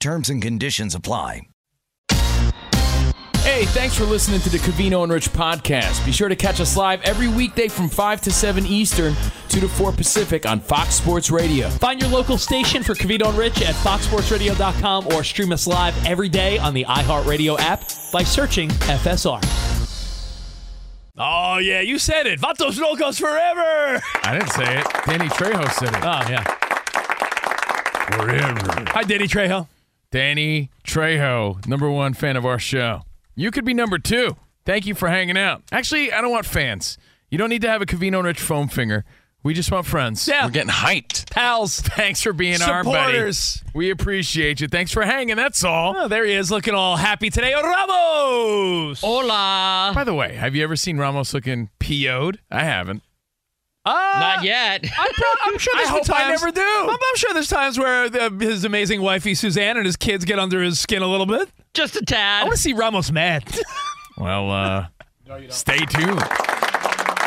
Terms and conditions apply. Hey, thanks for listening to the Covino and Rich podcast. Be sure to catch us live every weekday from 5 to 7 Eastern, 2 to 4 Pacific on Fox Sports Radio. Find your local station for Covino and Rich at foxsportsradio.com or stream us live every day on the iHeartRadio app by searching FSR. Oh, yeah, you said it. Vatos Locos forever. I didn't say it. Danny Trejo said it. Oh, yeah. Forever. Hi, Danny Trejo. Danny Trejo, number one fan of our show. You could be number two. Thank you for hanging out. Actually, I don't want fans. You don't need to have a Covino and Rich foam finger. We just want friends. Yeah. We're getting hyped. Pals. Thanks for being our buddy. Supporters. We appreciate you. Thanks for hanging. That's all. Oh, there he is looking all happy today. Ramos. Hola. By the way, have you ever seen Ramos looking PO'd? I haven't. Uh, Not yet. I'm, pro- I'm sure there's I been hope I times- never do. I'm, I'm sure there's times where the, his amazing wifey Suzanne and his kids get under his skin a little bit. Just a tad. I want to see Ramos mad. Well, uh, stay tuned.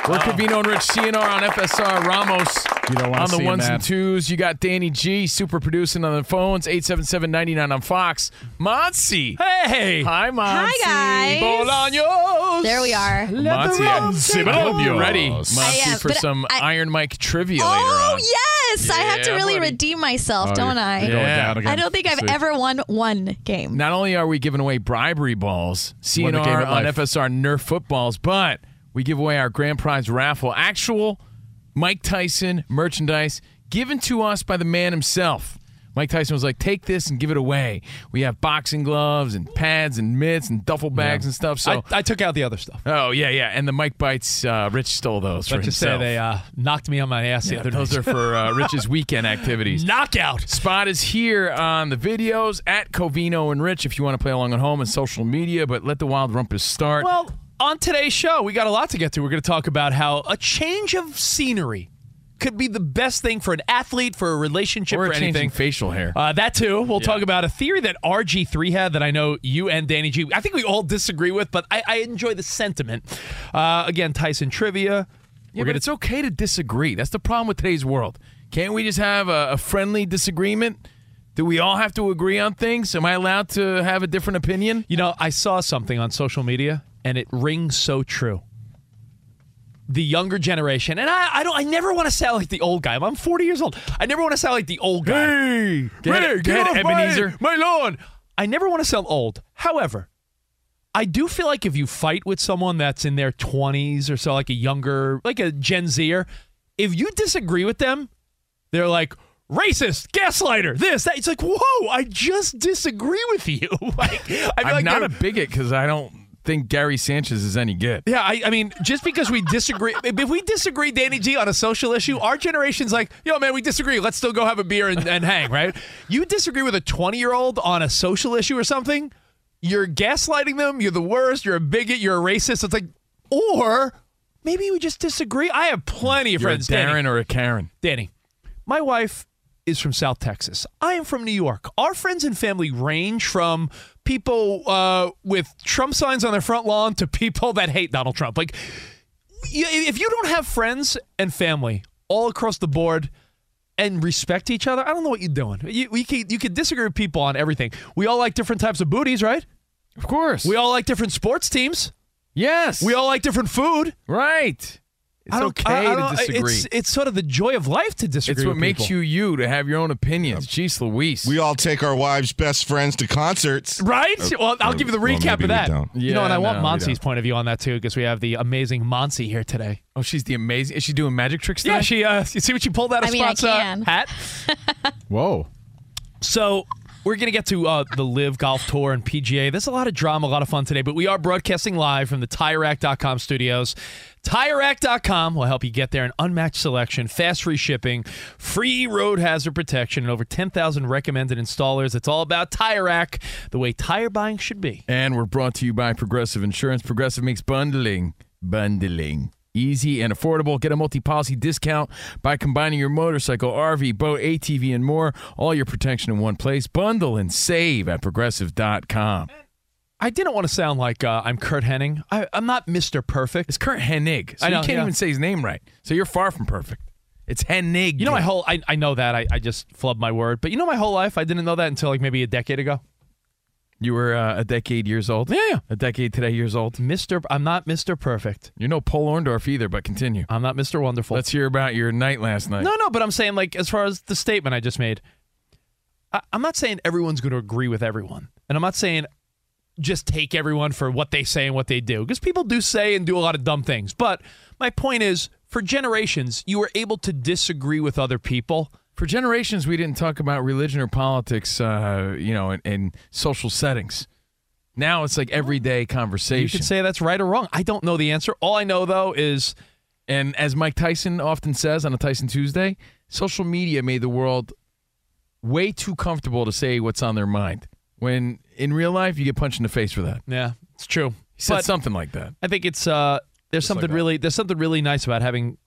We're Covino and Rich CNR on FSR. Ramos You don't on the see him ones mad. and twos. You got Danny G, super producing on the phones, 877-99 on Fox. Monse. hey. Hi, Monse. Hi, guys. Bolaños. There we are. Uh, Monse, I- uh, I hope you're ready, I Monse, am, for some I- Iron Mike trivia Oh later on. yes, I have to really buddy. redeem myself, Oh, don't I? Yeah. I don't think I've See. ever won one game. Not only are we giving away bribery balls, Win the game CNR on life. FSR Nerf footballs, but we give away our grand prize raffle, actual Mike Tyson merchandise given to us by the man himself. Mike Tyson was like, "Take this and give it away." We have boxing gloves and pads and mitts and duffel bags and stuff. So, I, I took out the other stuff. oh yeah, yeah, and the Mike bites. Uh, Rich stole those for Let's just say they uh, knocked me on my ass the Yeah, other those night. are for uh, Rich's weekend activities. knockout. Spot is here on the videos at Covino and Rich if you want to play along at home and social media, but let the Wild Rumpus start. Well, on today's show, we got a lot to get to. We're going to talk about how a change of scenery could be the best thing for an athlete, for a relationship, or for anything. facial hair. Uh, that too. We'll talk about a theory that RG3 had that I know you and Danny G. I think we all disagree with, but I, I enjoy the sentiment. Uh, again, Tyson trivia. yeah, We're but gonna it's okay to disagree. That's the problem with today's world. Can't we just have a, a friendly disagreement? Do we all have to agree on things? Am I allowed to have a different opinion? You know, I saw something on social media, and it rings so true. The younger generation, and I, I don't, I never want to sound like the old guy. I'm 40 years old. I never want to sound like the old guy. Hey, get, Hey, it, get off it, my- Ebenezer. My, lawn. I never want to sound old. However, I do feel like if you fight with someone that's in their 20s or so, like a younger, like a Gen Zer, if you disagree with them, they're like, racist, gaslighter, this, that. It's like, whoa, I just disagree with you. like, I I'm like not a bigot because I don't think Gary Sanchez is any good. yeah, I, I mean, just because we disagree, if we disagree, Danny G, on a social issue, our generation's like, yo, man, we disagree. Let's still go have a beer and, and hang, right? You disagree with a 20 year old on a social issue or something, you're gaslighting them. You're the worst. You're a bigot. You're a racist. It's like, or maybe we just disagree. I have plenty of You're a friends, Danny. Darren or a Karen. Danny, my wife is from South Texas. I am from New York. Our friends and family range from people uh, with Trump signs on their front lawn to people that hate Donald Trump. Like, if you don't have friends and family all across the board and respect each other, I don't know what you're doing. You, we can, you can disagree with people on everything. We all like different types of booties, right? Of course. We all like different sports teams. yes. We all like different food. right. It's I don't- okay I- I to don't- disagree. It's, it's sort of the joy of life to disagree. It's what with makes people. you you to have your own opinions. Jeez Louise. We all take our wives' best friends to concerts. right. well, I'll give you the recap maybe of that. don't. you know, and I want no, we Monse's point of view on that too, because we have the amazing Monse here today. oh, she's the amazing. Is she doing magic tricks today? Yeah, she. Uh, you see what she pulled out of I mean, I Spot's uh, can. hat. Whoa. So we're gonna get to uh, the LIV Golf Tour and PGA. There's a lot of drama, a lot of fun today, but we are broadcasting live from the TireRack.com studios. TireRack.com will help you get there. An unmatched selection, fast free shipping, free road hazard protection, and over 10,000 recommended installers. It's all about Tire Rack, the way tire buying should be. And we're brought to you by Progressive Insurance. Progressive makes bundling, bundling easy and affordable. Get a multi-policy discount by combining your motorcycle, RV, boat, ATV, and more. All your protection in one place. Bundle and save at progressive.com. I didn't want to sound like uh, I'm Curt Hennig. I, I'm not Mr. Perfect. It's Curt Hennig, so I know, you can't yeah. even say his name right. So you're far from perfect. It's Hennig. You know my whole I, I know that I, I just flubbed my word, but you know my whole life I didn't know that until like maybe a decade ago. You were uh, a decade years old. Yeah, yeah. A decade today years old. Mr. I'm not Mr. Perfect. You're no Paul Orndorff either, but continue. I'm not Mr. Wonderful. Let's hear about your night last night. no, no, but I'm saying like as far as the statement I just made, I, I'm not saying everyone's going to agree with everyone, and I'm not saying just take everyone for what they say and what they do because people do say and do a lot of dumb things. But my point is, for generations, you were able to disagree with other people. For generations, we didn't talk about religion or politics, uh, you know, in, in social settings. Now it's like everyday conversation. You could say that's right or wrong. I don't know the answer. All I know though is and as Mike Tyson often says on a Tyson Tuesday, social media made the world way too comfortable to say what's on their mind. When in real life, you get punched in the face for that. yeah, it's true. He said But- something like that. I think it's uh, there's something like really there's something really nice about having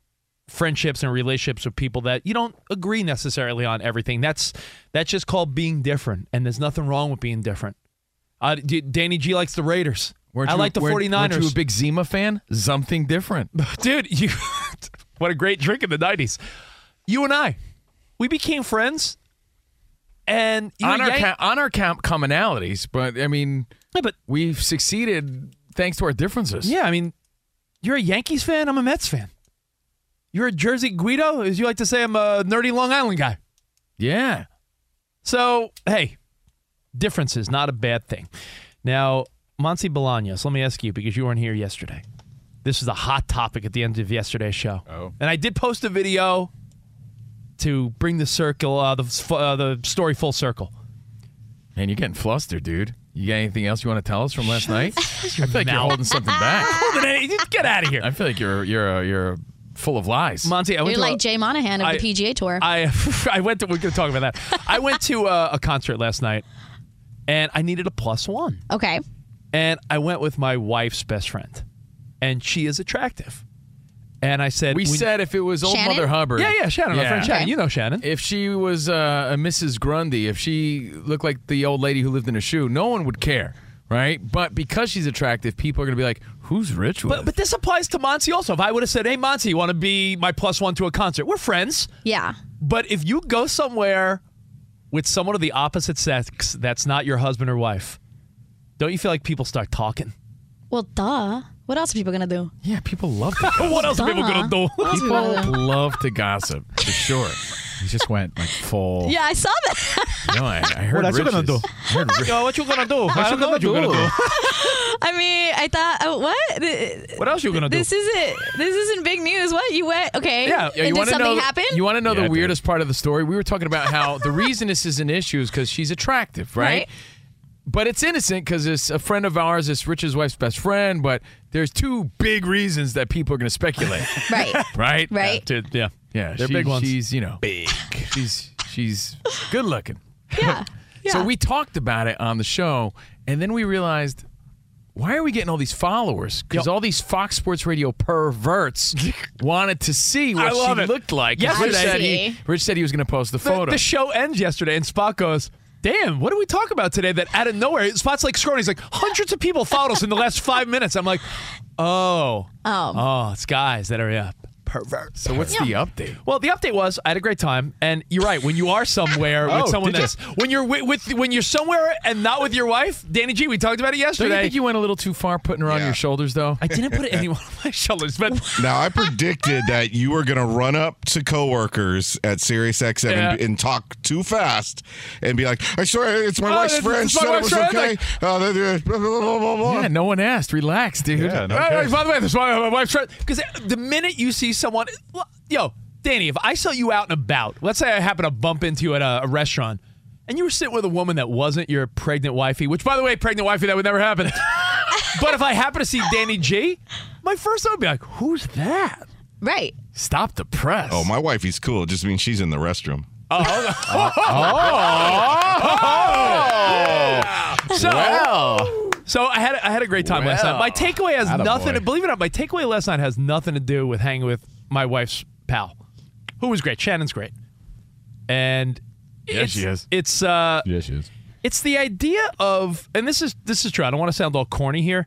friendships and relationships with people that you don't agree necessarily on everything. That's that's just called being different, and there's nothing wrong with being different. Uh, Danny G likes the Raiders. Weren't I you- like the weren't- 49ers. Weren't you a big Zima fan? Something different. Dude, you what a great drink in the 90s. You and I, we became friends. And you on our Yank- ca- on our camp commonalities, but I mean, Yeah, but we've succeeded thanks to our differences. yeah, I mean, you're a Yankees fan. I'm a Mets fan. You're a Jersey Guido, as you like to say. I'm a nerdy Long Island guy. Yeah. So, hey, differences, not a bad thing. Now, Monty Bolaños, let me ask you, because you weren't here yesterday. This is a hot topic at the end of yesterday's show. Oh. And I did post a video to bring the circle, uh, the, uh, the story full circle. Man, you're getting flustered, dude. You got anything else you want to tell us from last night? I feel like you're holding something back. Get out of here. I feel like you're you're a, you're full of lies. Monty, I went You're to like a- Jay Monahan of I- the PGA Tour. I I went to. We're going to talk about that. I went to a, a concert last night, and I needed a plus one. okay. And I went with my wife's best friend, and she is attractive. And I said, we when- said if it was old Shannon? Mother Hubbard. yeah, yeah, Shannon, my friend Shannon. Okay. You know Shannon. If she was uh, a Mrs. Grundy, if she looked like the old lady who lived in a shoe, no one would care, right? But because she's attractive, people are going to be like, "Who's rich with?" But, but this applies to Monty also. If I would have said, "Hey, Monty, you want to be my plus one to a concert?" We're friends. Yeah. But if you go somewhere with someone of the opposite sex that's not your husband or wife, don't you feel like people start talking? Well, duh. What else are people gonna do? yeah, people love to. what else are people Duh. gonna do? What else are people gonna do? people love to gossip for sure. He just went like full. Yeah, I saw that. No, I, I heard. What else you gonna do? I heard Rich- Yo, what you gonna do? I don't know what you gonna do. I mean, I thought, uh, what? What else you gonna do? This isn't. This isn't big news. What you went? Okay. Yeah, Yeah, and did wanna something know, happen? You want to know Yeah, the dude. weirdest part of the story? We were talking about how the reason this is an issue is because she's attractive, right? Right. But it's innocent because it's a friend of ours, it's Rich's wife's best friend. But there's two big reasons that people are going to speculate, right. right? Right. Dude, yeah, Yeah, They're she- big ones. She's you know big. She's she's good looking. Yeah. yeah. So we talked about it on the show, and then we realized why are we getting all these followers? Because Yo. all these Fox Sports Radio perverts wanted to see what I love she it. looked like. 'Cause Rich Yesterday- said he, Rich said he was going to post the The, photo. the show ends yesterday, and Spot goes, Damn, what did we talk about today that out of nowhere, Spot's like scrolling. He's like, hundreds of people followed us in the last five minutes. I'm like, oh. Oh. Oh, it's guys that are, yeah, perverts. so what's the update? Well, the update was I had a great time, and you're right. When you are somewhere Oh, with someone did you? that's when you're with, with when you're somewhere and not with your wife, Danny G. We talked about it Don't you think you went a little too far putting her on your shoulders, though? I didn't put anyone on my shoulders, but Now I predicted that you were going to run up to coworkers at SiriusXM Yeah. and, and talk too fast and be like, "I swear it's my Oh, wife's friend. She my said it was friend." okay." Uh, blah, blah, blah. Yeah, no one asked. Relax, dude. Yeah, no Hey, by the way, this is my, my wife's friend. Because the minute you see someone, yo, Danny, if I saw you out and about, let's say I happen to bump into you at a, a restaurant, and you were sitting with a woman that wasn't your pregnant wifey, which, by the way, pregnant wifey, that would never happen. but if I happen to see Danny G, my first thought would be like, who's that? Right. Stop the press. Oh, my wifey's cool. It just means she's in the restroom. So, so I had I had a great time last night. My takeaway has nothing. Believe it or not, my takeaway last night has nothing to do with hanging with my wife's pal, who was great. Shannon's great, and Yeah, it's, she is. It's uh, Yeah, she is. it's the idea of, and this is this is true. I don't want to sound all corny here,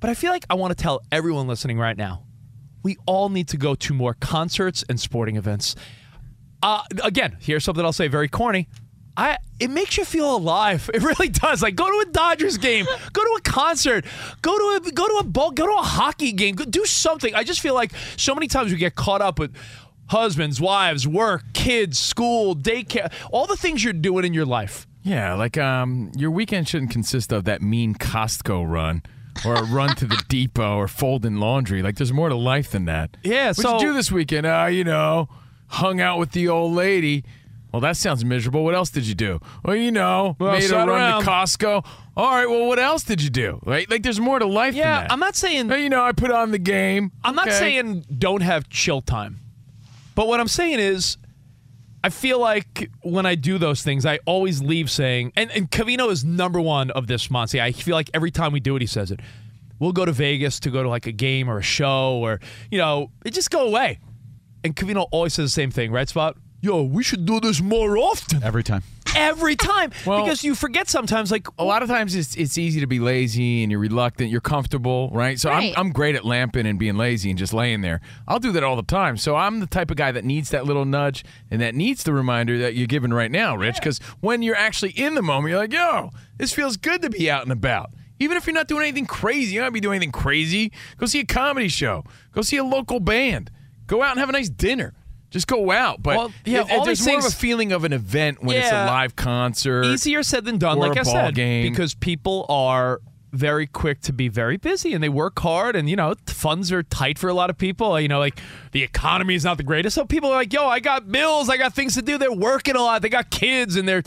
but I feel like I want to tell everyone listening right now, we all need to go to more concerts and sporting events. Uh, again, here's something I'll say very corny. I it makes you feel alive. It really does. Like go to a Dodgers game, go to a concert, go to a go to a ball, go to a hockey game, go, do something. I just feel like so many times we get caught up with husbands, wives, work, kids, school, daycare, all the things you're doing in your life. Yeah, like um, your weekend shouldn't consist of that mean Costco run or a run to the depot or folding laundry. Like, there's more to life than that. Yeah, What'd so- you do this weekend? Uh, you know, hung out with the old lady. Well, that sounds miserable. What else did you do? Well, you know, Well, made a run around. to Costco. All right, well, what else did you do? Right? Like, there's more to life Yeah, than that. I'm not saying Well, you know, I put on the game. I'm not saying don't have chill time. But what I'm saying is I feel like when I do those things, I always leave saying, and, and Covino is number one of this, Monty. I feel like every time we do it, he says it. We'll go to Vegas to go to like a game or a show or, you know, it just go away. And Covino always says the same thing, right, Spot? Yo, we should do this more often. Every time. Every time. Well- because you forget sometimes, like, a lot of times it's it's easy to be lazy and you're reluctant, you're comfortable, right? So Right. I'm I'm great at lamping and being lazy and just laying there. I'll do that all the time. So I'm the type of guy that needs that little nudge and that needs the reminder that you're giving right now, Rich, cuz when you're actually in the moment, you're like, "Yo, this feels good to be out and about." Even if you're not doing anything crazy, you don't be doing anything crazy. Go see a comedy show. Go see a local band. Go out and have a nice dinner. Just go out, but Well, yeah, it- it- all there's these more of a feeling of an event when it's a live concert. easier said than done, like I said, game. because people are very quick to be very busy and they work hard and you know funds are tight for a lot of people you know like the economy is not the greatest so people are like yo i got bills i got things to do they're working a lot they got kids and they're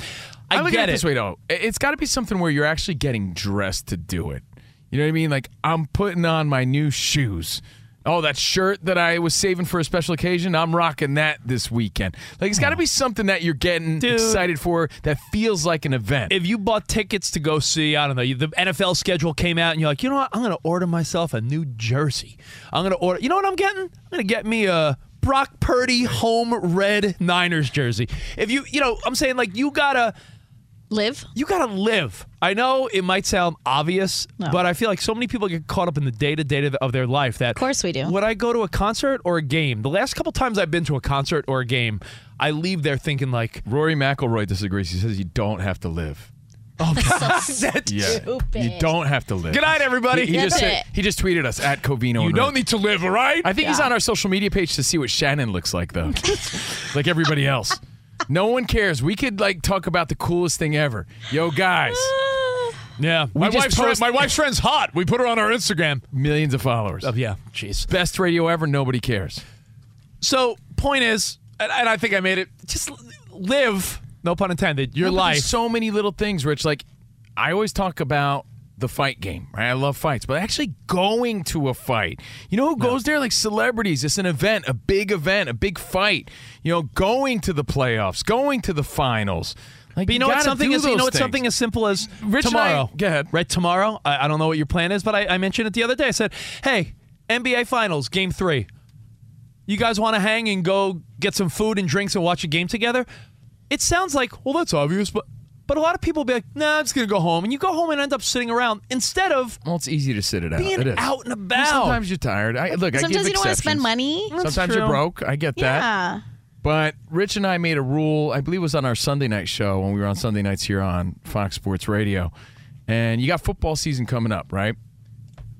i, I look get at it this way though. It's got to be something where you're actually getting dressed to do it. You know what I mean? Like I'm putting on my new shoes. Oh, that shirt that I was saving for a special occasion, I'm rocking that this weekend. Like it's got to be something that you're getting Dude. excited for that feels like an event. if you bought tickets to go see, I don't know, the NFL schedule came out and you're like, you know what? I'm going to order myself a new jersey. I'm going to order, you know what I'm getting? I'm going to get me a Brock Purdy home red Niners jersey. If you, you know, I'm saying like you got to, Live. you got to live. I know it might sound obvious, No. but I feel like so many people get caught up in the day to day of their life that. Of course we do. When I go to a concert or a game, the last couple times I've been to a concert or a game, I leave there thinking like, Rory McIlroy disagrees. He says you don't have to live. oh, god Yeah, Stupid. you don't have to live. good night, everybody. He, he just said, he just tweeted us at Covino. you and don't Rich. need to live, all right? I think he's on our social media page to see what Shannon looks like, though. like everybody else. No one cares. We could like talk about the coolest thing ever. Yo, guys, Yeah, my just wife's friend, my wife's friend's hot. We put her on our Instagram. millions of followers. Oh yeah, jeez. Best radio ever. Nobody cares. So point is, and, and I think I made it. Just live, no pun intended, your No, but life. So many little things, Rich. Like I always talk about the fight game. Right? I love fights, but actually going to a fight. You know who goes there? Like celebrities. It's an event, a big event, a big fight. You know, going to the playoffs, going to the finals. Like, But you know what? Something is you know what? Something as simple as Rich and I- tomorrow. go ahead. Right, tomorrow. I, I don't know what your plan is, but I, I mentioned it the other day. I said, "Hey, NBA Finals, Game Three. You guys want to hang and go get some food and drinks and watch a game together?" It sounds like, well, that's obvious, but but a lot of people be like, "Nah, I'm just gonna go home," and you go home and end up sitting around instead of Well, it's easy to sit it out. being it is. out and about. Sometimes you're tired. I, look, I give Sometimes you don't want to exceptions. spend money. Sometimes you're broke. I get that. Yeah. But Rich and I made a rule, I believe it was on our Sunday night show when we were on Sunday nights here on Fox Sports Radio. And you got football season coming up, right?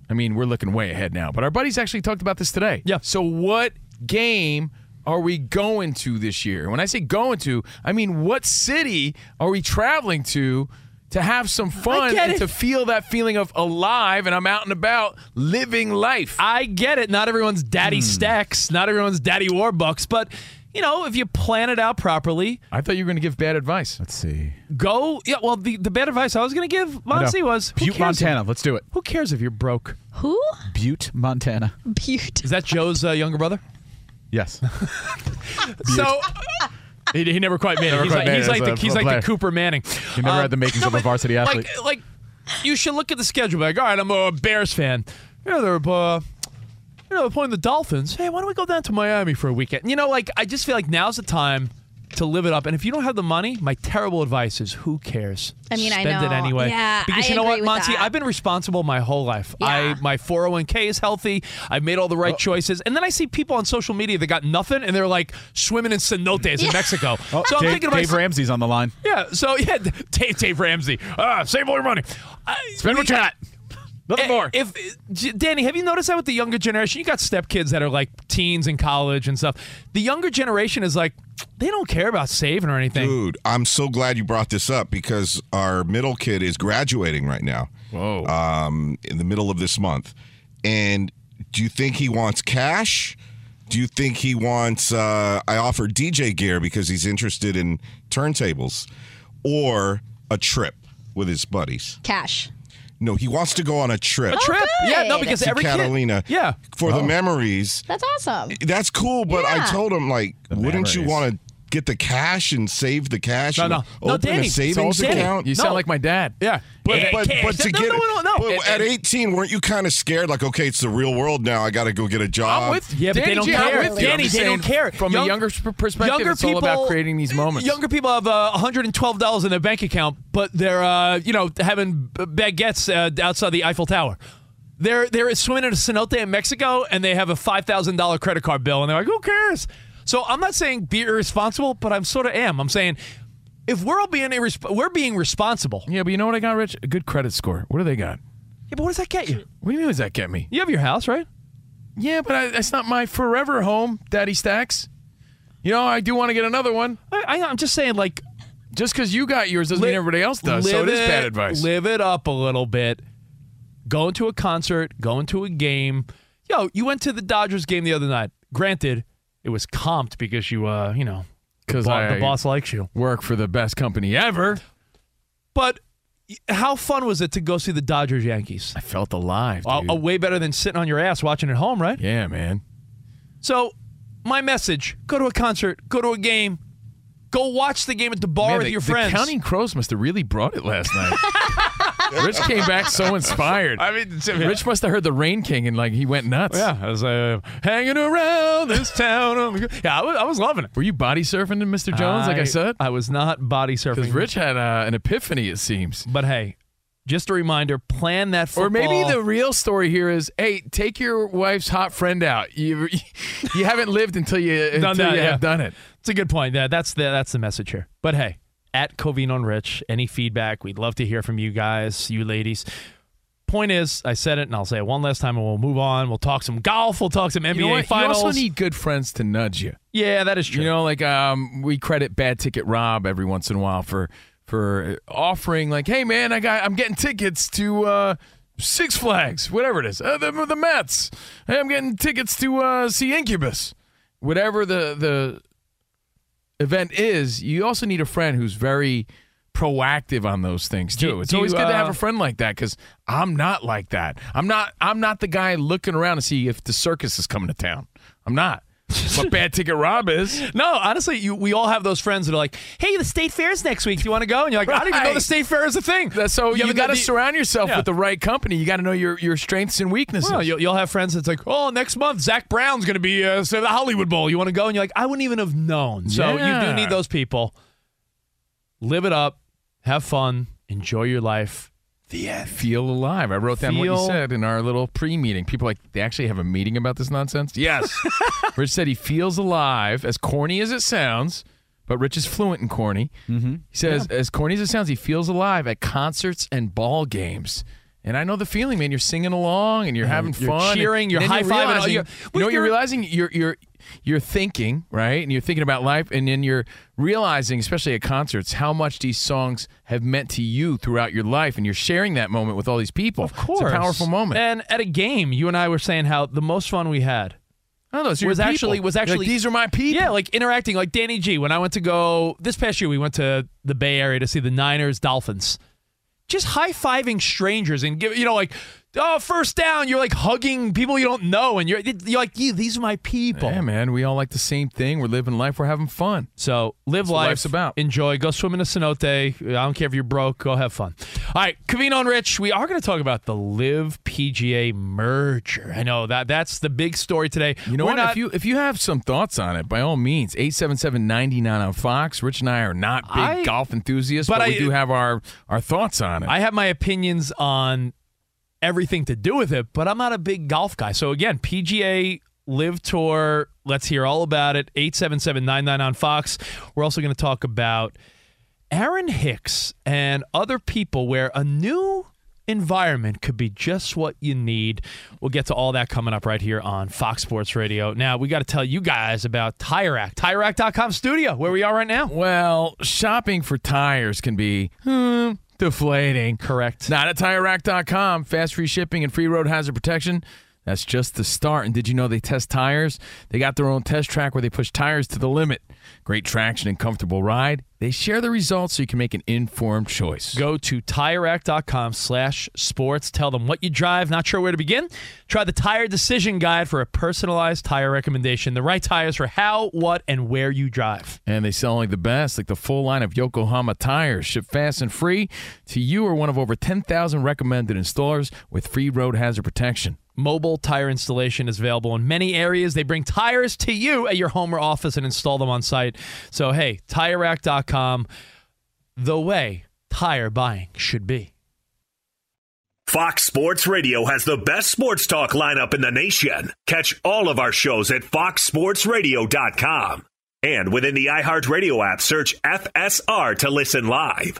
I mean, we're looking way ahead now. But our buddies actually talked about this today. Yeah. So what game are we going to this year? When I say going to, I mean what city are we traveling to to have some fun and it. to feel that feeling of alive and I'm out and about living life. I get it. Not everyone's daddy stacks, not everyone's daddy warbucks, but you know, if you plan it out properly, I thought you were going to give bad advice. Let's see. go. Yeah, well, the, the bad advice I was going to give I. Monty was Butte, cares Montana. Let's do it. Who cares if you're broke? Who? Butte, Montana. Butte. Is that Joe's uh, younger brother? Yes. So he, he never quite made it. Never He's quite like, made he's it like as the a he's like player. the Cooper Manning. He never Um, had the makings no, of a but, varsity like, athlete. Like, you should look at the schedule. Be like, all right, I'm a Bears fan. You know, they're uh, you know they're playing the Dolphins. Hey, why don't we go down to Miami for a weekend? You know, like I just feel like now's the time to live it up. And if you don't have the money, my terrible advice is who cares? I mean, I Spend it know. anyway. Yeah, because I you know what, Monty, that. I've been responsible my whole life. Yeah. I my 401k is healthy. I've made all the Oh. right choices. And then I see people on social media that got nothing and they're like swimming in cenotes in Mexico. Oh, so I'm thinking about Dave Ramsey's on the line. yeah, so yeah, Dave, Dave Ramsey. Ah, save all your money. I, Spend what you got. Nothing Eh, more. If Danny, have you noticed that with the younger generation? You got stepkids that are like teens in college and stuff. The younger generation is like they don't care about saving or anything. Dude, I'm so glad you brought this up because our middle kid is graduating right now. Whoa. Um, in the middle of this month. And do you think he wants cash? Do you think he wants uh I offer DJ gear because he's interested in turntables or a trip with his buddies? Cash. No, he wants to go on a trip. A trip? Yeah, no, because to every Catalina. kid. Yeah. For the oh. memories. That's awesome. That's cool, but I told him like, wouldn't you want to get the cash and save the cash? No, and no. No, open Danny. a savings Danny, account. You sound No. like my dad. Yeah. But, Yeah, but, but to no, get no, no, no. but And- at 18, weren't you kind of scared? Like, okay, it's the real world now. I got to go get a job. I'm with Yeah, but they don't G, I'm care. with you. I'm Danny, just they don't saying, care. From Young- a younger perspective, younger it's people, all about creating these moments. Younger people have uh, $112 in their bank account, but they're uh, you know having baguettes uh, outside the Eiffel Tower. They're they're swimming in a cenote in Mexico, and they have a five thousand dollar credit card bill, and they're like, "Who cares?" So I'm not saying be irresponsible, but I'm sort of am. I'm saying if we're all being irresp- we're being responsible. yeah, but you know what I got, Rich? A good credit score. What do they got? Yeah, but what does that get you? What do you mean does that get me? You have your house, right? Yeah, but I, that's not my forever home, Daddy Stacks. You know, I do want to get another one. I, I'm just saying, like, Just because you got yours doesn't mean everybody else does. So it is bad advice. Live it up a little bit. Going to a concert, going to a game. Yo, you went to the Dodgers game the other night. Granted, it was comped because you, uh, you know, the, 'Cause bo- the boss likes you. Work for the best company ever. But how fun was it to go see the Dodgers Yankees? I felt alive. Dude. uh, way better than sitting on your ass watching at home, right? yeah, man. So, my message: go to a concert, go to a game, go watch the game at the bar Man, with the, your the friends. Counting Crows must have really brought it last night. Rich came back so inspired. I mean, Rich must have heard the Rain King and like he went nuts. Yeah, I was uh, hanging around this town. on the- Yeah, I was, I was loving it. Were you body surfing Mr. Jones, like I said? I was not body surfing Because. Rich had uh, an epiphany, it seems. But hey, just a reminder: plan that football. Or maybe the real story here is, hey, take your wife's hot friend out. You you haven't lived until you until that, you yeah. have done it. It's a good point. Yeah, that's the that's the message here. But hey, at Covino Rich, any feedback? We'd love to hear from you guys, you ladies. Point is, I said it, and I'll say it one last time, and we'll move on. We'll talk some golf. We'll talk some NBA You know finals. You also need good friends to nudge you. yeah, that is true. You know, like um, we credit Bad Ticket Rob every once in a while for for offering, like, hey man, I got I'm getting tickets to uh, Six Flags, whatever it is, uh, the, the Mets. Hey, I'm getting tickets to uh, see Incubus, whatever the the event is. You also need a friend who's very proactive on those things Do- too. It's do always you, good to have uh, a friend like that because I'm not like that. I'm not. I'm not the guy looking around to see if the circus is coming to town. I'm not. What bad ticket Rob is. No, honestly, you, we all have those friends that are like, "Hey, the state fair's next week. Do you want to go?" And you're like, "I don't even know the state fair is a thing." That's so you, got to the- surround yourself Yeah. with the right company. You got to know your, your strengths and weaknesses. Well, you'll, you'll have friends that's like, "Oh, next month Zac Brown's going to be uh, say the Hollywood Bowl. You want to go?" And you're like, "I wouldn't even have known." So you Yeah. do need those people. Live it up, have fun, enjoy your life. The end. feel alive. I wrote down what you said in our little pre-meeting. People are like they actually have a meeting about this nonsense. Yes, Rich said he feels alive. As corny as it sounds, but Rich is fluent in corny. Mm-hmm. He says, as corny as it sounds, he feels alive at concerts and ball games. And I know the feeling, man. You're singing along and you're having you're fun, cheering, you're then high-fiving, you're- You know, well, you're realizing you're you're you're thinking right, and you're thinking about life, and then you're realizing, especially at concerts, how much these songs have meant to you throughout your life, and you're sharing that moment with all these people. Of course, it's a powerful moment. And at a game, you and I were saying how the most fun we had Oh, are your was people. actually was You're like, actually these are my people. Yeah, like interacting, like Danny G. When I went to go this past year, we went to the Bay Area to see the Niners Dolphins. Just high fiving strangers and give you know like oh first down. You're like hugging people you don't know, and you're you're like yeah, these are my people. Yeah, man. We all like the same thing. We're living life. We're having fun. So live life, life's about. enjoy, go swim in a cenote. I don't care if you're broke, go have fun. All right, Covino and Rich, we are going to talk about the LIV PGA merger. I know that that's the big story today. You know We're what? not- if you if you have some thoughts on it, by all means, 877-99 on Fox. Rich and I are not big I- golf enthusiasts, but but, we I- do have our our thoughts on it. I have my opinions on everything to do with it, but I'm not a big golf guy. So again, PGA LIV Tour, let's hear all about it. 877-99 on Fox. We're also going to talk about Aaron Hicks and other people where a new environment could be just what you need. We'll get to all that coming up right here on Fox Sports Radio. Now, we got to tell you guys about Tire Rack, TireRack.com studio, where we are right now. well, shopping for tires can be hmm, deflating. Correct. Not at TireRack.com. Fast free shipping and free road hazard protection. That's just the start. And did you know they test tires? They got their own test track where they push tires to the limit. Great traction and comfortable ride. They share the results so you can make an informed choice. Go to TireRack.com slash sports. Tell them what you drive. Not sure where to begin? Try the Tire Decision Guide for a personalized tire recommendation. The right tires for how, what, and where you drive. And they sell only the best, like the full line of Yokohama tires. Ship fast and free to you or one of over 10,000 recommended installers with free road hazard protection. Mobile tire installation is available in many areas. They bring tires to you at your home or office and install them on site. So, hey, TireRack.com, the way tire buying should be. Fox Sports Radio has the best sports talk lineup in the nation. Catch all of our shows at foxsportsradio.com. And within the iHeartRadio app, search FSR to listen live.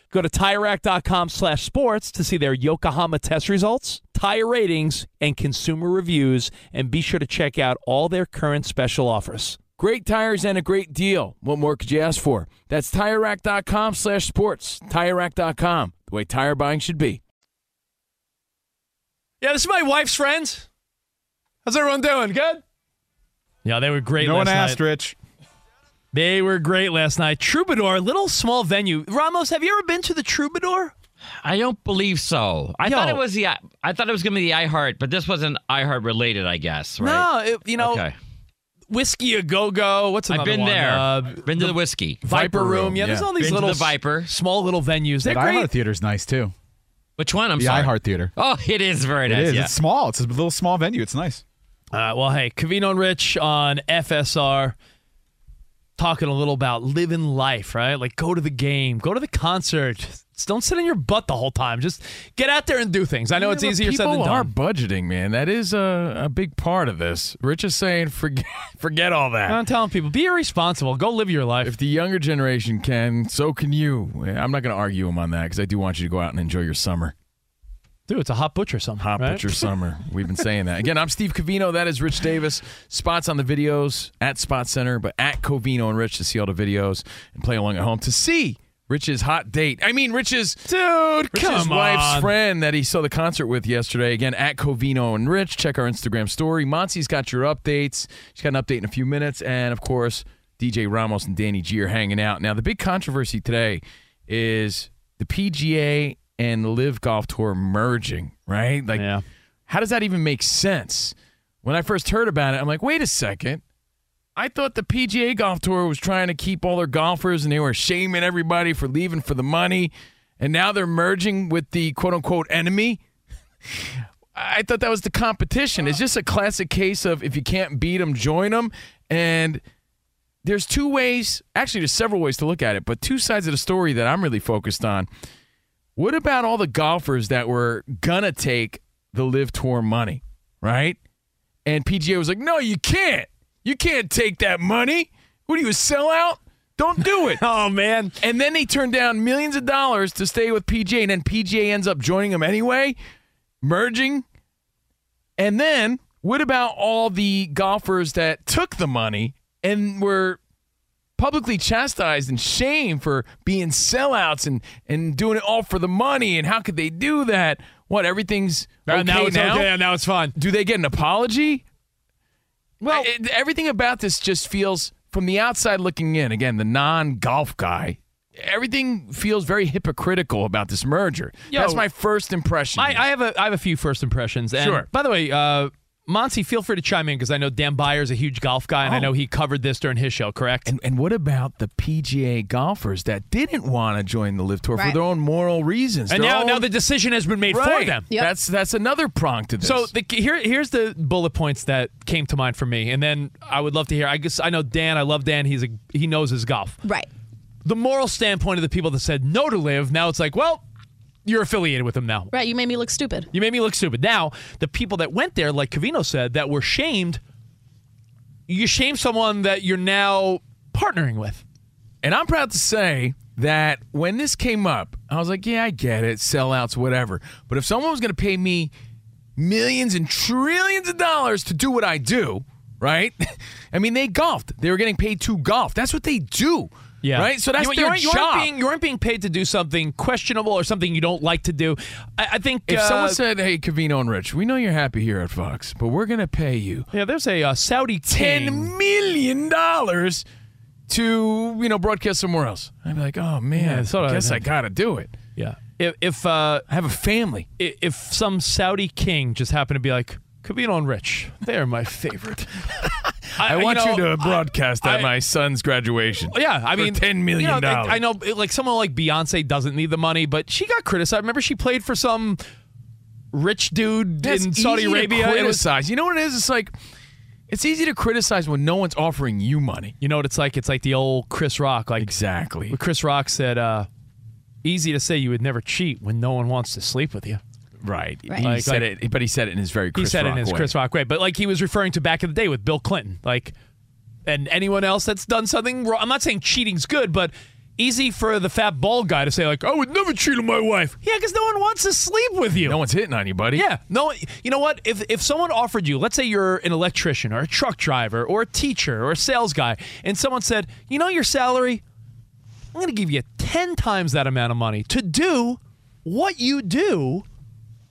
Go to TireRack.com slash sports to see their Yokohama test results, tire ratings, and consumer reviews, and be sure to check out all their current special offers. Great tires and a great deal. What more could you ask for? That's TireRack.com slash sports. TireRack.com, the way tire buying should be. Yeah, this is my wife's friends. How's everyone doing? Good? Yeah, they were great No last one asked, night. Rich. They were great last night. Troubadour, little small venue. Ramos, have you ever been to the Troubadour? I don't believe so. I Yo. thought it was the I thought it was gonna be the iHeart, but this wasn't iHeart related, I guess, right? No, it, you know, okay. Whisky a Go Go. What's another I've been one? there. Uh, been to the whiskey. Viper, Viper Room. Room, Yeah, there's all these Been to little the Viper. small little venues. They're That great. iHeart Theater's nice too. Which one? I'm the sorry. iHeart Theater. Oh, it is very nice. is. Yeah. It's small. It's a little small venue. It's nice. Uh, well, hey, Covino and Rich on FSR talking a little about living life, right? Like go to the game, go to the concert. Just don't sit in your butt the whole time. Just get out there and do things. I know Yeah, it's easier said than done. people are budgeting, man. That is a, a big part of this. Rich is saying, forget, forget all that. I'm telling people, be irresponsible. Go live your life. If the younger generation can, so can you. I'm not going to argue with him on that because I do want you to go out and enjoy your summer. Dude, it's a hot butcher summer. Hot right? Butcher Summer. We've been saying that. Again, I'm Steve Covino. That is Rich Davis. Spots on the videos at Spot Center, but at Covino and Rich to see all the videos and play along at home to see Rich's hot date. I mean, Rich's Dude, Rich's wife's on. friend that he saw the concert with yesterday. Again, at Covino and Rich. Check our Instagram story. Monty's got your updates. She's got an update in a few minutes. And of course, DJ Ramos and Danny G are hanging out. Now, the big controversy today is the PGA and LIV Golf Tour merging, right? Like, Yeah. how does that even make sense? When I first heard about it, I'm like, wait a second. I thought the PGA Golf Tour was trying to keep all their golfers and they were shaming everybody for leaving for the money. And now they're merging with the quote unquote enemy. I thought that was the competition. It's just a classic case of if you can't beat them, join them. And there's two ways, actually, there's several ways to look at it, but two sides of the story that I'm really focused on. What about all the golfers that were to take the LIV Tour money, right? And PGA was like, no, you can't. You can't take that money. What are you, a sellout? Don't do it. Oh, man. and then they turned down millions of dollars to stay with PGA, and then PGA ends up joining them anyway, merging. And then what about all the golfers that took the money and were publicly chastised and shamed for being sellouts and, and doing it all for the money? And how could they do that? What, everything's okay now it's now? okay. Now it's fun. Do they get an apology? Well, I- everything about this just feels, from the outside looking in, again, the non golf guy, everything feels very hypocritical about this merger. Yo, That's my first impression. I, I have a I have a few first impressions. And Sure. By the way, uh, Monty, feel free to chime in because I know Dan Beyer's a huge golf guy, and I Oh. know he covered this during his show. Correct? And and what about the PGA golfers that didn't want to join the LIV Tour for their own moral reasons? And now, own- now the decision has been made for them. Yep. That's that's another prong to this. So the, here, here's the bullet points that came to mind for me, and then I would love to hear. I guess I know Dan. I love Dan. He's a he knows his golf. Right. The moral standpoint of the people that said no to LIV. Now it's like, well, you're affiliated with them now. Right. You made me look stupid. You made me look stupid. Now the people that went there, like Covino said, that were shamed. You shame someone that you're now partnering with. And I'm proud to say that when this came up, I was like, yeah, I get it, sellouts, whatever. But if someone was going to pay me millions and trillions of dollars to do what I do, right? I mean, they golfed. They were getting paid to golf. That's what they do. Right? So that's you, their you aren't, you job. aren't being you aren't being paid to do something questionable or something you don't like to do. I, I think if uh, someone said, hey, Covino and Rich, we know you're happy here at Fox, but we're going to pay you yeah, there's a uh, Saudi king. $10 million to, you know, broadcast somewhere else. I'd be like, oh, man, Yeah, so I guess I- I got to do it. Yeah. If if uh, I have a family. i- if some Saudi king just happened to be like Covino and Rich, they're my favorite. I, want you, know, to I- broadcast at I- my son's graduation. Yeah, I mean, ten million you know, dollars. I, I know, like someone like Beyonce doesn't need the money, but she got criticized. Remember, she played for some rich dude That's in Saudi to Arabia. Was- criticize. you know what it is? It's like it's easy to criticize when no one's offering you money. you know what it's like? It's like the old Chris Rock. Like Exactly. Chris Rock said, uh, "Easy to say you would never cheat when no one wants to sleep with you." Right. Right. He Like- said like- it, but he said it in his very Chris he said it in his way. Chris Rock way, but like he was referring to back in the day with Bill Clinton, like, and anyone else that's done something wrong. I'm not saying cheating's good, but easy for the fat bald guy to say like, oh, "I would never cheat on my wife." Yeah, because no one wants to sleep with you. No one's hitting on you, buddy. Yeah, no. You know what? If if someone offered you, let's say you're an electrician or a truck driver or a teacher or a sales guy, and someone said, "You know your salary, I'm going to give you ten times that amount of money to do what you do."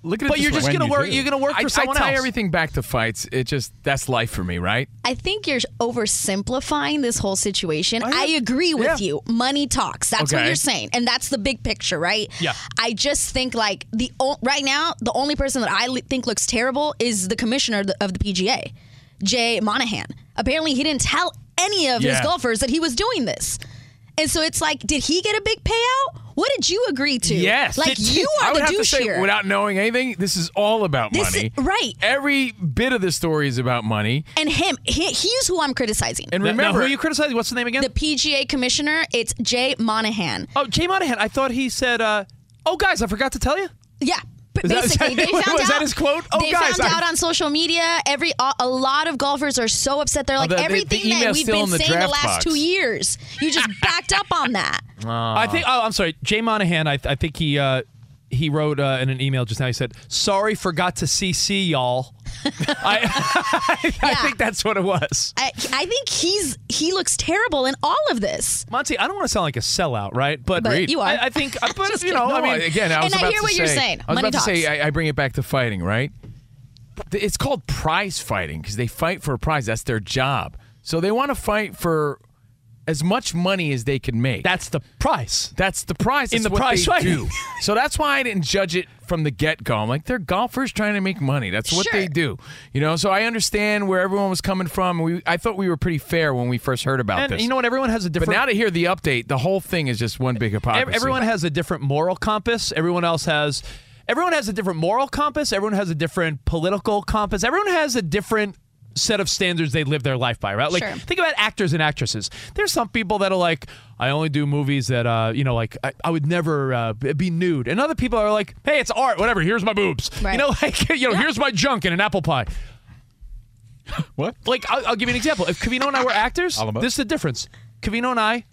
Look at it But this you're just When gonna you work. do. You're gonna work I, for someone I tie else. everything back to fights. It just that's life for me, right? I think you're oversimplifying this whole situation. Oh, yeah. I agree with Yeah. you. Money talks. That's what you're saying, and that's the big picture, right? Yeah. I just think like the o- right now, the only person that I think looks terrible is the commissioner of the, of the PGA, Jay Monahan. Apparently, he didn't tell any of his golfers that he was doing this, and so it's like, did he get a big payout? What did you agree to? Yes. like you I are would the have to say, here. without knowing anything, this is all about This money. is- right. Every bit of the story is about money. and him, he, he's who I'm criticizing. And Now- now, remember, who are you criticizing? What's the name again? the PGA commissioner, it's Jay Monahan. oh, Jay Monahan. I thought he said, uh, "Oh, guys, I forgot to tell you." Yeah. B- Is Basically, that- they was found that out. his quote? Oh, they guys, found I- out on social media. Every a, a lot of golfers are so upset. They're like the- the- the everything that we've been the saying the last box. two years. You just backed up on that. I think. Oh, I'm sorry, Jay Monahan. I, I think he uh, he wrote uh, in an email just now. He said, "Sorry, forgot to CC y'all." I, I Yeah. think that's what it was. I, I think he's he looks terrible in all of this. Monty, I don't want to sound like a sellout, right? But, But you are. I, I think, but Just you know, kidding. I mean, again, I was And I about hear to what you're say- saying. I was Money about to say, talks. I, I bring it back to fighting, right? It's called prize fighting because they fight for a prize. That's their job. So they want to fight for as much money as they can make. that's the price. That's the price. In That's the price they do. So that's why I didn't judge it from the get go. I'm like, they're golfers trying to make money. That's what Sure. they do. You know, so I understand where everyone was coming from. We, I thought we were pretty fair when we first heard about And this. you know what? Everyone has a but different. now to hear the update, the whole thing is just one big hypocrisy. Everyone has a different moral compass. Everyone else has. Everyone has a different moral compass. Everyone has a different political compass. Everyone has a different set of standards they live their life by, right? Like Sure. think about actors and actresses. There's some people that are like, I only do movies that, uh, you know, like I, I would never uh, be nude, and other people are like, Hey, it's art, whatever. Here's my boobs. You know, like you know, here's my junk in an apple pie. What? Like I'll, I'll give you an example. If Covino and I were actors, this is the difference. Covino and I,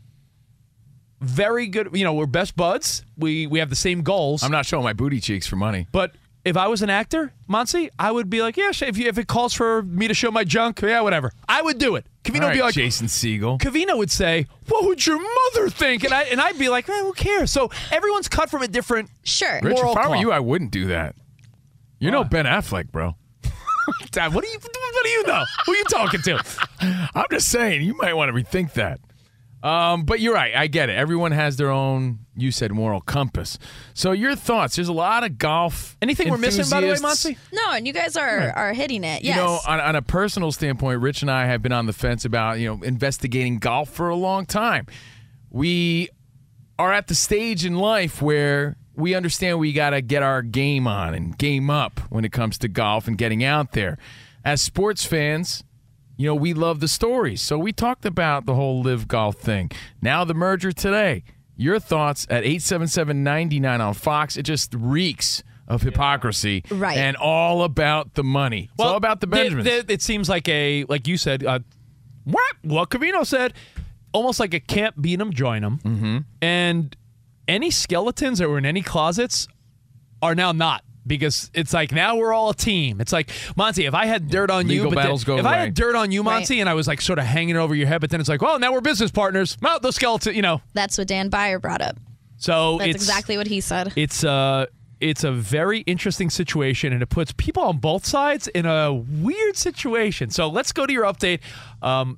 very good. You know, we're best buds. We we have the same goals. I'm not showing my booty cheeks for money. But if I was an actor, Monty, I would be like, yeah, if, you, if it calls for me to show my junk, yeah, whatever. I would do it. Covino All would be like, Jason Segel. Covino would say, what would your mother think? And, I, and I'd be like, eh, who cares? So everyone's cut from a different. Sure. Rich, moral if I were you, I wouldn't do that. You know Ben Affleck, bro. Dad, what do you what do you know? Who are you talking to? I'm just saying, you might want to rethink that. Um, but you're right. I get it. Everyone has their own, you said, moral compass. So your thoughts? There's a lot of golf. Anything we're missing, by the way. Monty? No, and you guys are are hitting it. Yes. You know, on, on a personal standpoint, Rich and I have been on the fence about, you know, investigating golf for a long time. We are at the stage in life where we understand we got to get our game on and game up when it comes to golf and getting out there. As sports fans, you know, we love the stories. So we talked about the whole LIV golf thing. Now the merger today. Your thoughts at 877-99 on Fox. It just reeks of hypocrisy Right. and all about the money. It's all about the th- Benjamins. th- it seems like a, like you said, uh, what? What Covino said, almost like a can't beat 'em, join 'em. Mm-hmm. And any skeletons that were in any closets are now not. Because it's like now we're all a team. It's like Monty, if I had dirt on you, Legal but then- battles go if I had dirt on you, Monty, and I was like sort of hanging over your head, but then it's like, oh, now we're business partners. Well, the skeleton, you know. That's what Dan Beyer brought up. So That's it's exactly what he said. it's a it's a very interesting situation, and it puts people on both sides in a weird situation. So let's go to your update. Um,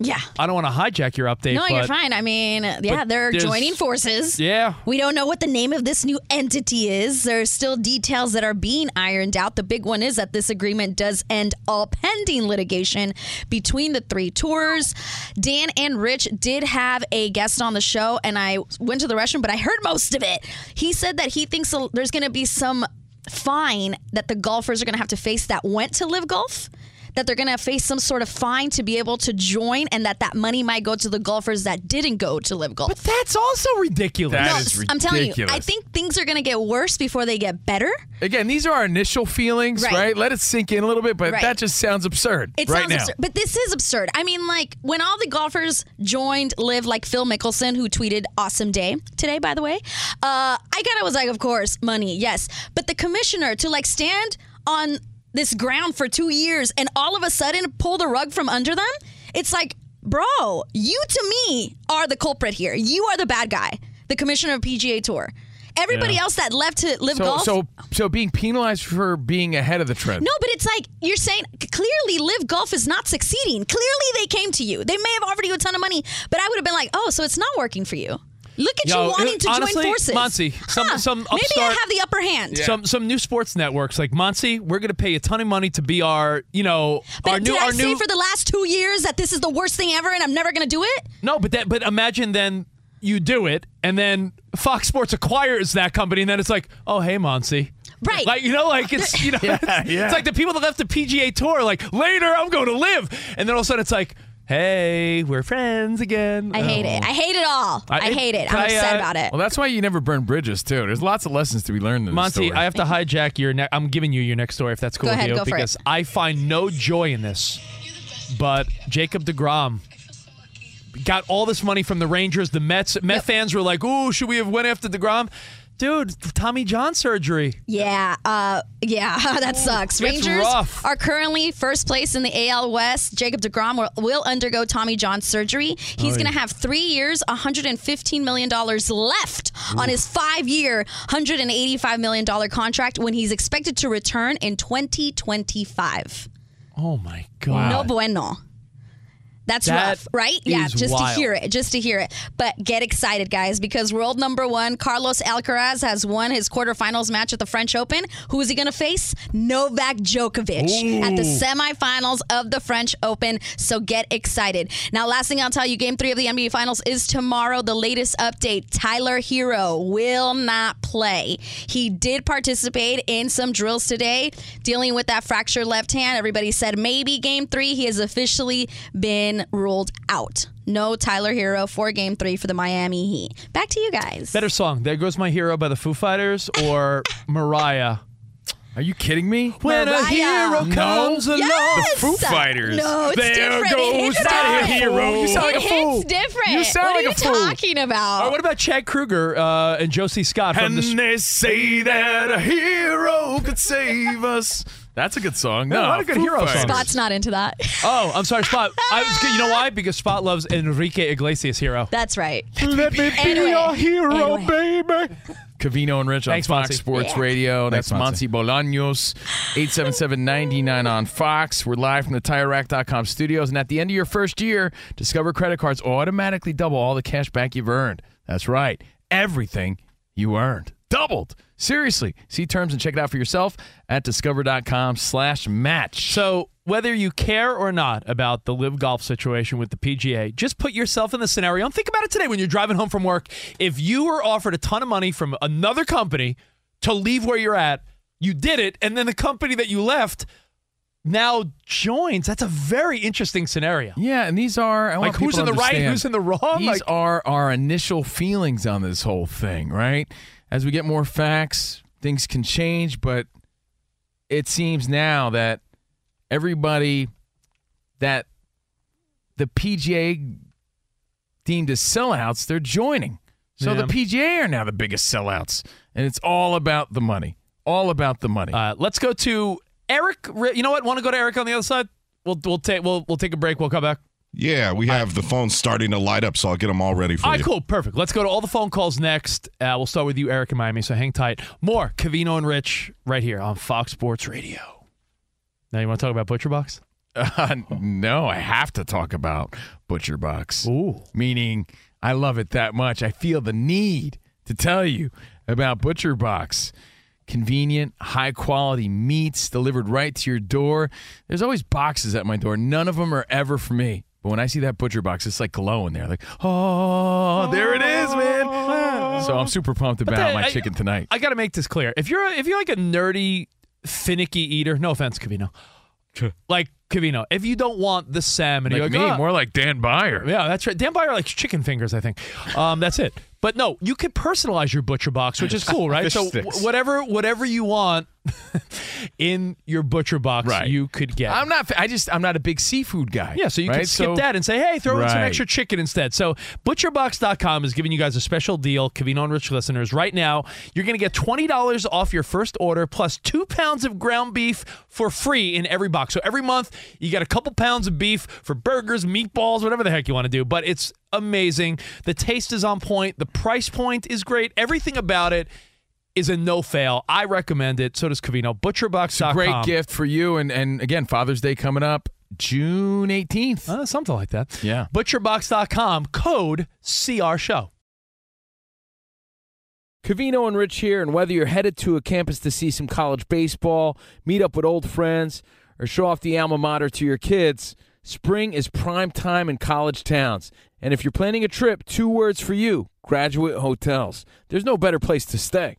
Yeah. I don't want to hijack your update. No, but you're fine. I mean, yeah, they're joining forces. Yeah. We don't know what the name of this new entity is. There's still details that are being ironed out. The big one is that this agreement does end all pending litigation between the three tours. Dan and Rich did have a guest on the show, and I went to the restroom, but I heard most of it. He said that he thinks there's going to be some fine that the golfers are going to have to face that went to LIV golf that they're going to face some sort of fine to be able to join and that that money might go to the golfers that didn't go to LIV golf But that's also ridiculous. That no, is I'm telling you, I think things are going to get worse before they get better. Again, these are our initial feelings, Right. right? Let it sink in a little bit, but Right. that just sounds absurd It right sounds now. absurd, but this is absurd. I mean, like when all the golfers joined LIV, like Phil Mickelson, who tweeted "Awesome day" today, by the way. Uh, I kind of was like, of course, money, yes, but the commissioner to like stand on this ground for two years and all of a sudden pull the rug from under them. It's like, bro, you to me are the culprit here. You are the bad guy, the commissioner of PGA Tour. Everybody else that left to LIV So, golf. so, so being penalized for being ahead of the trend. No, but it's like you're saying clearly LIV Golf is not succeeding. Clearly they came to you. They may have offered you a ton of money, but I would have been like, oh, so it's not working for you. Look at Yo, you wanting to honestly, join forces. Monse, some- Huh, some maybe I have the upper hand. Some some new sports networks like Monse, we're going to pay a ton of money to be our, you know, But our did new I our say new for the last two years that this is the worst thing ever and I'm never going to do it? No, but that but imagine then you do it and then Fox Sports acquires that company and then it's like, "Oh, hey, Monty." Right. Like, you know, like it's, you know, it's, yeah. it's like the people that left the PGA Tour like, "Later, I'm going to LIV." And then all of a sudden it's like, "Hey, we're friends again." I hate it. I hate it all. I, I- hate it. I'm I, upset uh, about it. Well, that's why you never burn bridges, too. There's lots of lessons to be learned in this Monty, story. I have to hijack your ne- I'm giving you your next story if that's cool Go with ahead, you go for it. because I find no joy in this. But Jacob DeGrom got all this money from the Rangers, the Mets. Met fans were like, "Ooh, should we have went after DeGrom?" Dude, Tommy John surgery. Yeah, uh, yeah, that sucks. It's Rangers are currently first place in the AL West. Jacob DeGrom will, will undergo Tommy John surgery. He's going to have three years, $115 million left on his five year, $185 million contract when he's expected to return in 2025. Oh my god. No bueno. That's That rough, right? Yeah, just wild. to hear it, just to hear it. But get excited, guys, because world number one, Carlos Alcaraz, has won his quarterfinals match at the French Open. Who is he going to face? Novak Djokovic at the semifinals of the French Open. So get excited. Now, last thing I'll tell you game three of the NBA Finals is tomorrow. The latest update Tyler Herro will not play. He did participate in some drills today, dealing with that fractured left hand. Everybody said maybe game three. He has officially been ruled out. No Tyler Herro for game three for the Miami Heat. Back to you guys. Better song. There goes my hero by the Foo Fighters or Mariah. Are you kidding me? When a Mariah. hero No. comes along. Yes! The Foo Fighters. No, it's There different. goes it hits that different. hero. You sound like it a fool. hits different. You sound what like are a you fool. talking about? Or what about Chad Kroeger uh, and Josie Scott from And the they say that a hero could save us. That's a good song. No, Yeah, what a good hero song. Spot's not into that. Oh, I'm sorry, Spot. I was, you know why? Because Spot loves Enrique Iglesias' hero. That's right. Let me be Anyway. Your hero, Anyway. baby. Covino and Rich on Thanks, Fox Monty. Sports Radio. That's Thanks, Monty Bolaños, 877-99 on Fox. We're live from the TireRack.com studios. And at the end of your first year, Discover credit cards automatically double all the cash back you've earned. That's right. Everything you earned. Doubled. Seriously. See terms and check it out for yourself at discover.com slash match. So, whether you care or not about the LIV golf situation with the PGA, just put yourself in the scenario and think about it today when you're driving home from work. If you were offered a ton of money from another company to leave where you're at, you did it, and then the company that you left now joins. That's a very interesting scenario. Yeah, and these are I Like, who's in the right, who's in the wrong? These Like- are our initial feelings on this whole thing, right? As we get more facts, things can change, but it seems now that everybody that the PGA deemed as sellouts, they're joining. So Yeah. the PGA are now the biggest sellouts, and it's all about the money. All about the money. Uh, let's go to Eric. You know what? Want to go to Eric on the other side? We'll we'll take we'll we'll take a break. We'll come back. Yeah, we have the phones starting to light up, so I'll get them all ready for All right, you. cool, perfect. Let's go to all the phone calls next. Uh, we'll start with you, Eric in Miami. So hang tight. More Covino and Rich right here on Fox Sports Radio. Now you want to talk about Butcher Box? Uh, no, I have to talk about Butcher Box. Ooh. Meaning, I love it that much. I feel the need to tell you about Butcher Box. Convenient, high quality meats delivered right to your door. There's always boxes at my door. None of them are ever for me. But when I see that Butcher Box, it's like glowing there. Like, oh, there it is, man. So I'm super pumped about then my I- chicken tonight. I got to make this clear. If you're a, if you're like a nerdy, finicky eater, no offense, Covino. like Covino, if you don't want the salmon, like you're me, "Oh, more like Dan Beyer. Yeah, that's right. Dan Beyer likes chicken fingers, I think. Um, that's it. But no, you can personalize your butcher box, which is cool, right? Fish so w- whatever whatever you want in your butcher box, Right. you could get. I'm not. I just. I'm not a big seafood guy. yeah, so you right? can skip So- that and say, hey, throw in some extra chicken instead. So butcherbox.com is giving you guys a special deal, Covino and Rich listeners. Right now, you're going to get $20 off your first order plus two pounds of ground beef for free in every box. So every month, you get a couple pounds of beef for burgers, meatballs, whatever the heck you want to do. But it's amazing. The taste is on point. The price point is great. Everything about it is a no fail. I recommend it. So does Covino. Butcherbox.com. Great gift for you, and and again, Father's Day coming up, June 18th. Uh, something like that. Yeah. Butcherbox.com, code CR Show. Covino and Rich here, and whether you're headed to a campus to see some college baseball, meet up with old friends, or show off the alma mater to your kids, spring is prime time in college towns. And if you're planning a trip, two words for you graduate hotels. There's no better place to stay.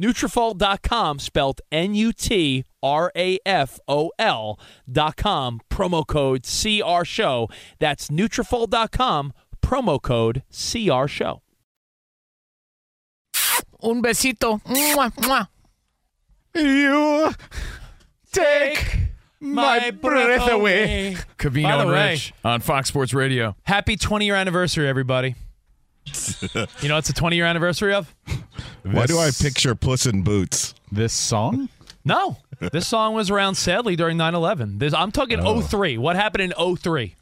Nutrafol.com, spelled N-U-T-R-A-F-O-L dot com, promo code CR Show. That's Nutrafol.com, promo code CR Show. Un besito. Mwah, mwah. You take my breath away. Covino By the and way- Rich on Fox Sports Radio. Happy 20 year anniversary, everybody. You know, it's a 20 year anniversary of? Why do I picture Puss in Boots? This song? No. This song was around sadly during 9 11. I'm talking Oh. 03. What happened in 03?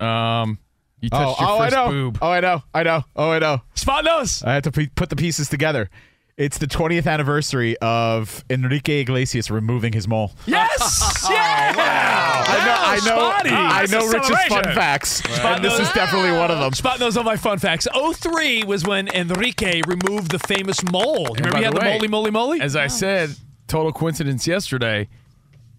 Um, you touched Oh, your oh I first know. boob. Oh, I know. I know. Oh, I know. Spot knows. I had to p- put the pieces together. It's the 20th anniversary of Enrique Iglesias removing his mole. Yes! yeah! Wow! I know. I know. Spotty. I know a Rich's fun facts, Spot and this is definitely one of them. Spot knows all my fun facts. 03 was when Enrique removed the famous mole. And Remember by he had the, way, moly moly moly? As I said, total coincidence yesterday.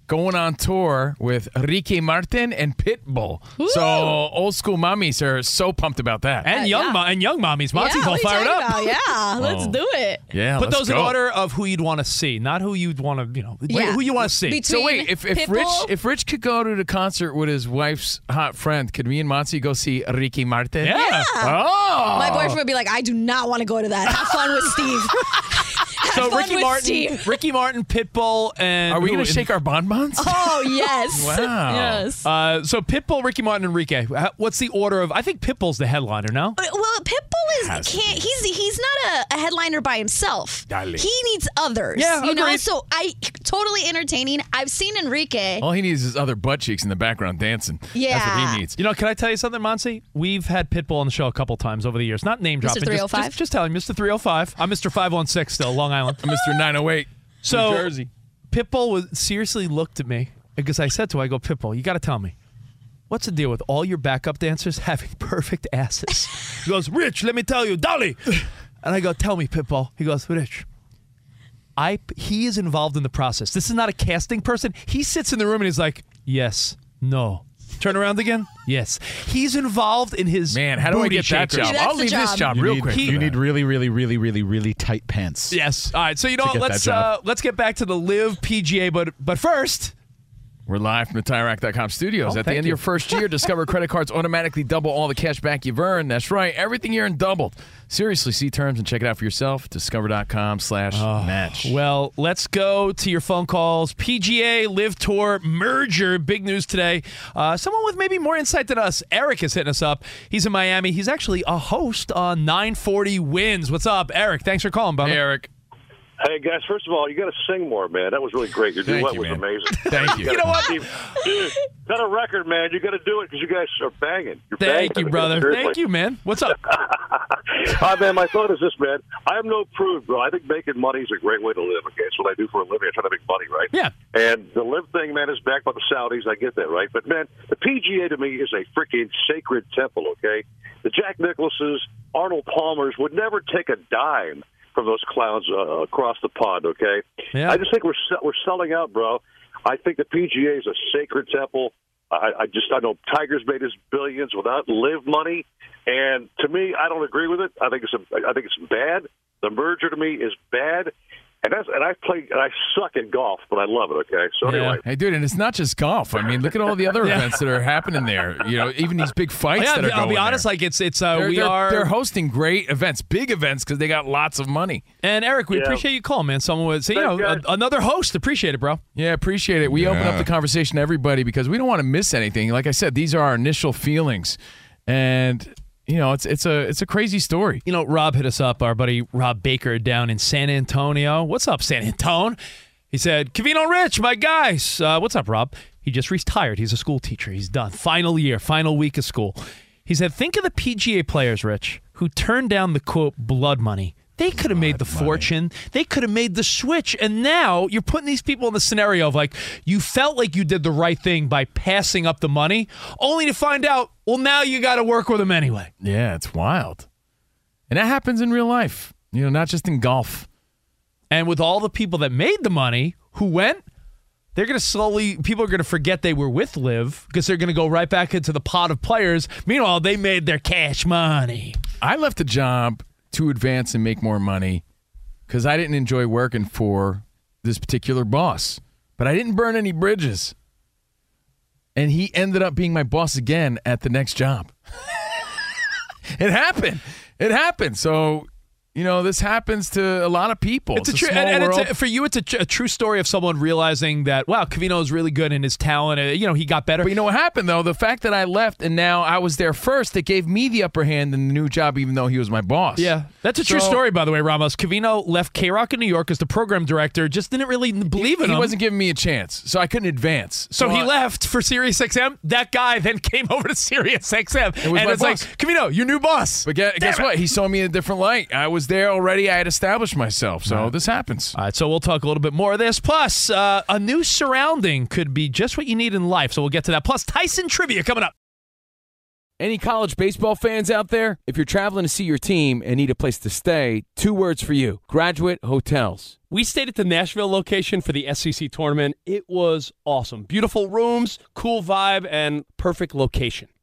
Going on tour with Ricky Martin and Pitbull. So old school mommies are so pumped about that. and uh, young mo- and young mommies. Monty's yeah, all what fired up. about? Yeah, let's Oh. do it. yeah, Put let's those in order of who you'd want to see, not who you'd want to, you know, Yeah. who you want to see. Between So wait, if, if Rich if Rich could go to the concert with his wife's hot friend, could me and Monty go see Ricky Martin? yeah. Oh, My boyfriend would be like, I do not want to go to that. Have fun with Steve. Have So fun Ricky with Martin, Steve. Ricky Martin, Pitbull, and Are we going to shake our bonbons? Oh yes. Wow. Yes. Uh, so Pitbull, Ricky Martin, Enrique. What's the order of? I think Pitbull's the headliner. now. Well, Pitbull is can't. He's he's not a, a headliner by himself. Dale. He needs others. Yeah, you know. So I totally entertaining. I've seen Enrique. All he needs is other butt cheeks in the background dancing. Yeah. That's what he needs. You know, can I tell you something, Monty? We've had Pitbull on the show a couple times over the years. Not name dropping. just- 305? Just, just telling Mr. 305. I'm Mr. 516 still, Long Island. Mr. 908, So New Jersey. Pitbull was seriously looked at me because I said to him, I go, Pitbull, you got to tell me. What's the deal with all your backup dancers having perfect asses? he goes, Rich, let me tell you, Dolly. And I go, tell me, Pitbull. He goes, Rich, I he is involved in the process. This is not a casting person. He sits in the room and he's like, yes, no. Turn around again. Yes, he's involved in his Man, how do I booty get that shakers. job? That's I'll the leave this job. job You real need, quick. you need really, really, really, really, really tight pants. Yes. All right. So you know what? get Let's that job. uh, let's get back to the LIV PGA, but but first, We're live from the TireRack.com studios. Oh, At the end you. of your first year, Discover credit cards automatically double all the cash back you've earned. That's right. Everything you earned doubled. Seriously, see terms and check it out for yourself. Discover.com slash match. Well, let's go to your phone calls. PGA LIV Tour merger. Big news today. Uh, someone with maybe more insight than us. Eric is hitting us up. He's in Miami. He's actually a host on 940 WINZ. What's up, Eric? Thanks for calling, buddy. Hey, Eric. Hey guys, first of all, you got to sing more, man. That was really great. Your Thank duet you, was man. amazing. Thank you. You know what? Dude, got a record, man. You got to do it because you guys are banging. You're Thank banging. you, brother. Seriously. Thank you, man. What's up? Hi, uh, man. My thought is this, man. I have no proof, bro. I think making money is a great way to live. Okay, it's what I do for a living. I try to make money, right? Yeah. And the LIV thing, man, is backed by the Saudis. I get that, right? But man, the PGA to me is a freaking sacred temple. Okay, the Jack Nicklauses, Arnold Palmers would never take a dime from those clowns uh, across the pond. Okay, Yeah. I just think we're we're selling out, bro. I think the PGA is a sacred temple. I, I just I know Tiger's made his billions without LIV money, and to me, I don't agree with it. I think it's a, I think it's bad. The merger to me is bad, and that's and I play and I suck at golf, but I love it. Okay, so anyway, Hey, dude, and it's not just golf. I mean, look at all the other Yeah. events that are happening there. You know, even these big fights yeah, that are I'll going be honest. there. Like it's it's uh, they're, we they're- are they're hosting great events, big events, because they got lots of money. and Eric, we Yeah. appreciate you calling, man. Someone would say, you know, a, another host. Appreciate it, bro. Yeah, appreciate it. We open up the conversation to everybody because we don't want to miss anything. Like I said, these are our initial feelings, and you know, it's it's a it's a crazy story. You know, Rob hit us up, our buddy Rob Baker down in San Antonio. What's up, San Antonio? He said, Covino Rich, my guys. Uh, what's up, Rob? He just retired. He's a school teacher. He's done. Final year, final week of school. He said, Think of the PGA players, Rich, who turned down the quote blood money. They could have made the fortune. They could have made the switch. And now you're putting these people in the scenario of like, you felt like you did the right thing by passing up the money, only to find out, well, now you got to work with them anyway. Yeah, it's wild. And that happens in real life, you know, not just in golf. And with all the people that made the money who went, they're going to slowly, people are going to forget they were with LIV because they're going to go right back into the pot of players. Meanwhile, they made their cash money. I left a job to advance and make more money because I didn't enjoy working for this particular boss, but I didn't burn any bridges. And he ended up being my boss again at the next job. it happened. It happened. So, you know, this happens to a lot of people. It's, It's, a true, and, and it's a, for you, it's a, tr- a true story of someone realizing that wow, Covino is really good in his talent. Uh, you know, he got better. But you know what happened though? The fact that I left and now I was there first, it gave me the upper hand in the new job, even though he was my boss. Yeah, that's a true story, by the way, Ramos. Covino left K Rock in New York as the program director. Just didn't really believe in he him. He wasn't giving me a chance, so I couldn't advance. so he I- left for Sirius XM. That guy then came over to Sirius XM, It was and it's boss. like Covino, your new boss. But guess, guess what? He saw me in a different light. I was there already. I had established myself. So this happens. All right, so we'll talk a little bit more of this. Plus, uh, a new surrounding could be just what you need in life. So we'll get to that. Plus, Tyson trivia coming up. Any college baseball fans out there? If you're traveling to see your team and need a place to stay, two words for you graduate hotels. We stayed at the Nashville location for the SEC tournament. It was awesome. Beautiful rooms, cool vibe, and perfect location.